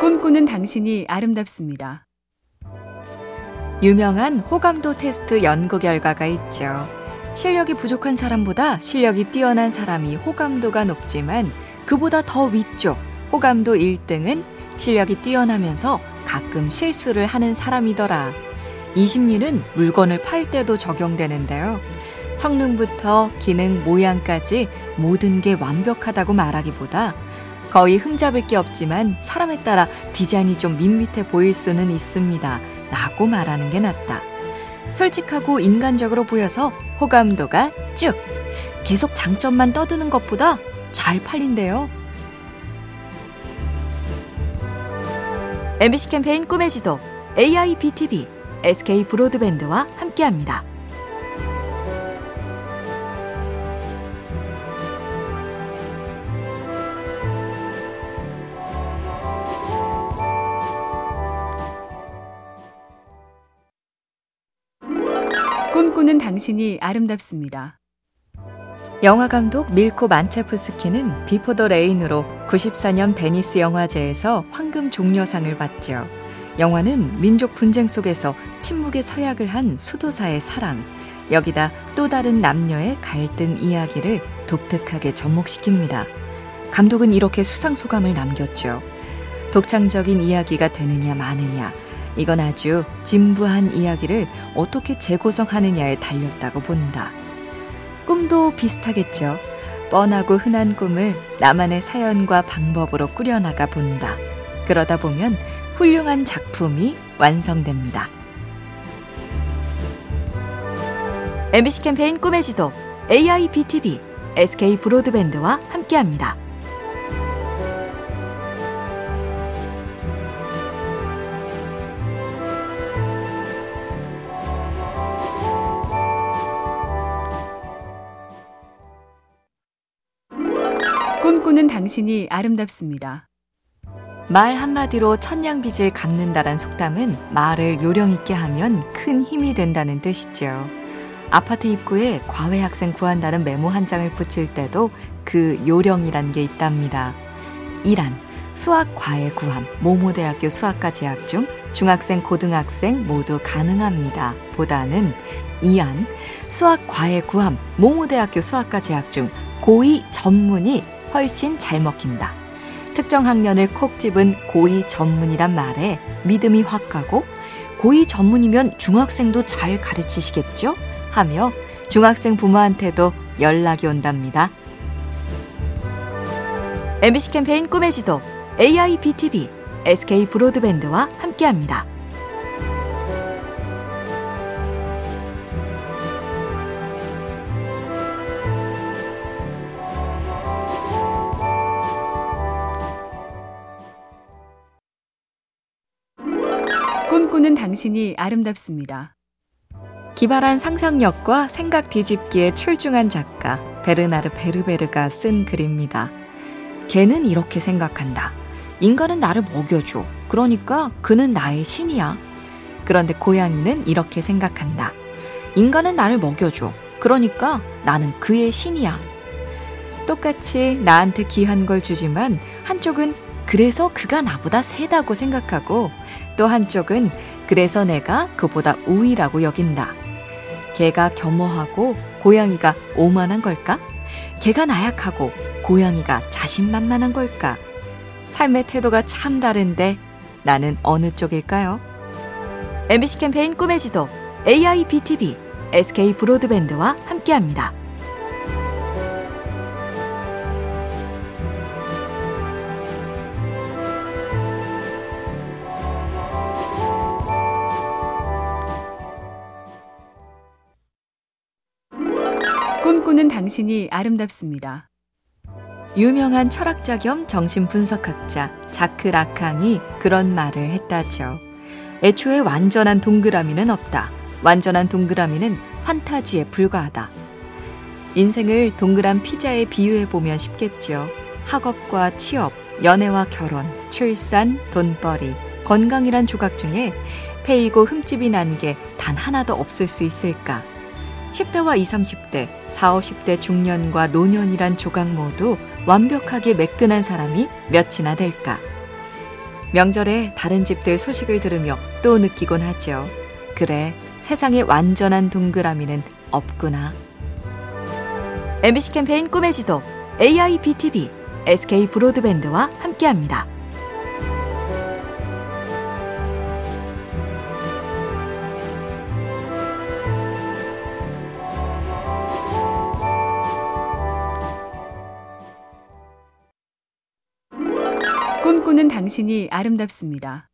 꿈꾸는 당신이 아름답습니다. 유명한 호감도 테스트 연구 결과가 있죠. 실력이 부족한 사람보다 실력이 뛰어난 사람이 호감도가 높지만 그보다 더 위쪽 호감도 1등은 실력이 뛰어나면서 가끔 실수를 하는 사람이더라. 이 심리는 물건을 팔 때도 적용되는데요. 성능부터 기능, 모양까지 모든 게 완벽하다고 말하기보다 거의 흠잡을 게 없지만 사람에 따라 디자인이 좀 밋밋해 보일 수는 있습니다. 라고 말하는 게 낫다. 솔직하고 인간적으로 보여서 호감도가 쭉! 계속 장점만 떠드는 것보다 잘 팔린대요. MBC 캠페인 꿈의 지도 AIBTV SK 브로드밴드와 함께합니다. 꿈꾸는 당신이 아름답습니다. 영화 감독 밀코 만체프스키는 Before the Rain으로 94년 베니스 영화제에서 황금 종려상을 받죠. 영화는 민족 분쟁 속에서 침묵의 서약을 한 수도사의 사랑, 여기다 또 다른 남녀의 갈등 이야기를 독특하게 접목시킵니다. 감독은 이렇게 수상 소감을 남겼죠. 독창적인 이야기가 되느냐 마느냐, 이건 아주 진부한 이야기를 어떻게 재구성하느냐에 달렸다고 본다. 꿈도 비슷하겠죠. 뻔하고 흔한 꿈을 나만의 사연과 방법으로 꾸려나가 본다. 그러다 보면 훌륭한 작품이 완성됩니다. MBC 캠페인 꿈의 지도 AIBTV SK 브로드밴드와 함께합니다. 꿈꾸는 당신이 아름답습니다. 말 한마디로 천냥빚을 갚는다란 속담은 말을 요령 있게 하면 큰 힘이 된다는 뜻이죠. 아파트 입구에 과외 학생 구한다는 메모 한 장을 붙일 때도 그 요령이란 게 있답니다. 이란 수학 과외 구함 모모대학교 수학과 재학 중 중학생 고등학생 모두 가능합니다. 보다는 이안 수학 과외 구함 모모대학교 수학과 재학 중 고2 전문이 훨씬 잘 먹힌다. 특정 학년을 콕 집은 고2 전문이란 말에 믿음이 확 가고 고2 전문이면 중학생도 잘 가르치시겠죠? 하며 중학생 부모한테도 연락이 온답니다. MBC 캠페인 꿈의 지도 AIBTV SK 브로드밴드와 함께합니다. 꿈꾸는 당신이 아름답습니다. 기발한 상상력과 생각 뒤집기에 출중한 작가 베르나르 베르베르가 쓴 글입니다. 개는 이렇게 생각한다. 인간은 나를 먹여줘. 그러니까 그는 나의 신이야. 그런데 고양이는 이렇게 생각한다. 인간은 나를 먹여줘. 그러니까 나는 그의 신이야. 똑같이 나한테 귀한 걸 주지만 한쪽은 그래서 그가 나보다 세다고 생각하고 또 한쪽은 그래서 내가 그보다 우위라고 여긴다. 개가 겸허하고 고양이가 오만한 걸까? 개가 나약하고 고양이가 자신만만한 걸까? 삶의 태도가 참 다른데 나는 어느 쪽일까요? MBC 캠페인 꿈의 지도 AIBTV SK 브로드밴드와 함께합니다. 꿈꾸는 당신이 아름답습니다. 유명한 철학자 겸 정신분석학자 자크 라칸이 그런 말을 했다죠. 애초에 완전한 동그라미는 없다. 완전한 동그라미는 판타지에 불과하다. 인생을 동그란 피자에 비유해 보면 쉽겠죠. 학업과 취업, 연애와 결혼, 출산, 돈벌이, 건강이란 조각 중에 페이고 흠집이 난 게 단 하나도 없을 수 있을까? 10대와 20, 30대, 40, 50대 중년과 노년이란 조각 모두 완벽하게 매끈한 사람이 몇이나 될까? 명절에 다른 집들 소식을 들으며 또 느끼곤 하죠. 그래, 세상에 완전한 동그라미는 없구나. MBC 캠페인 꿈의 지도 AIBTV SK 브로드밴드와 함께합니다. 꿈꾸는 당신이 아름답습니다.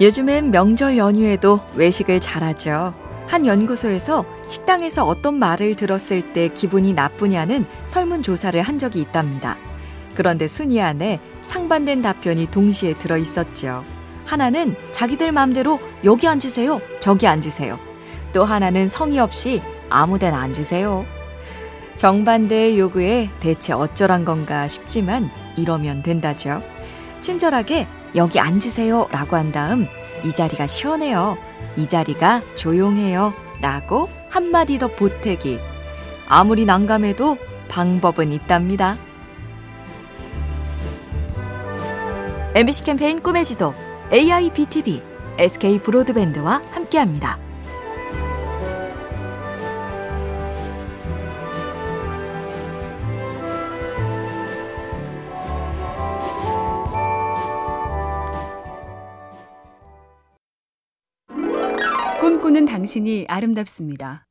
요즘엔 명절 연휴에도 외식을 잘하죠. 한 연구소에서 식당에서 어떤 말을 들었을 때 기분이 나쁘냐는 설문조사를 한 적이 있답니다. 그런데 순위 안에 상반된 답변이 동시에 들어 있었죠. 하나는 자기들 마음대로 여기 앉으세요, 저기 앉으세요. 또 하나는 성의 없이 아무 데나 앉으세요. 정반대의 요구에 대체 어쩌란 건가 싶지만 이러면 된다죠. 친절하게 여기 앉으세요 라고 한 다음 이 자리가 시원해요. 이 자리가 조용해요. 라고 한마디 더 보태기. 아무리 난감해도 방법은 있답니다. MBC 캠페인 꿈의 지도 AIBTV SK 브로드밴드와 함께합니다. 꿈꾸는 당신이 아름답습니다.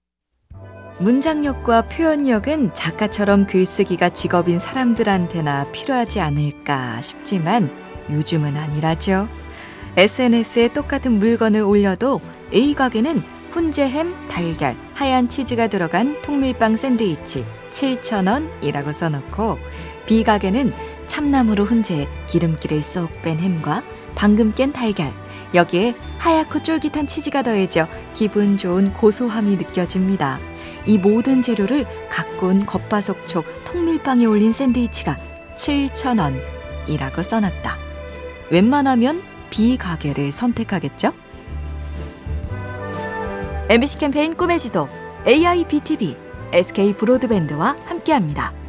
문장력과 표현력은 작가처럼 글쓰기가 직업인 사람들한테나 필요하지 않을까 싶지만 요즘은 아니라죠. SNS에 똑같은 물건을 올려도 A 가게는 훈제햄, 달걀, 하얀 치즈가 들어간 통밀빵 샌드위치 7,000원이라고 써놓고 B 가게는 참나무로 훈제 기름기를 쏙 뺀 햄과 방금 깬 달걀, 여기에 하얗고 쫄깃한 치즈가 더해져 기분 좋은 고소함이 느껴집니다. 이 모든 재료를 온 겉바속촉 통밀빵에 올린 샌드위치가 7,000원이라고 써놨다. 웬만하면 B 가게를 선택하겠죠? MBC 캠페인 꿈의 지도 AIBTV SK 브로드밴드와 함께합니다.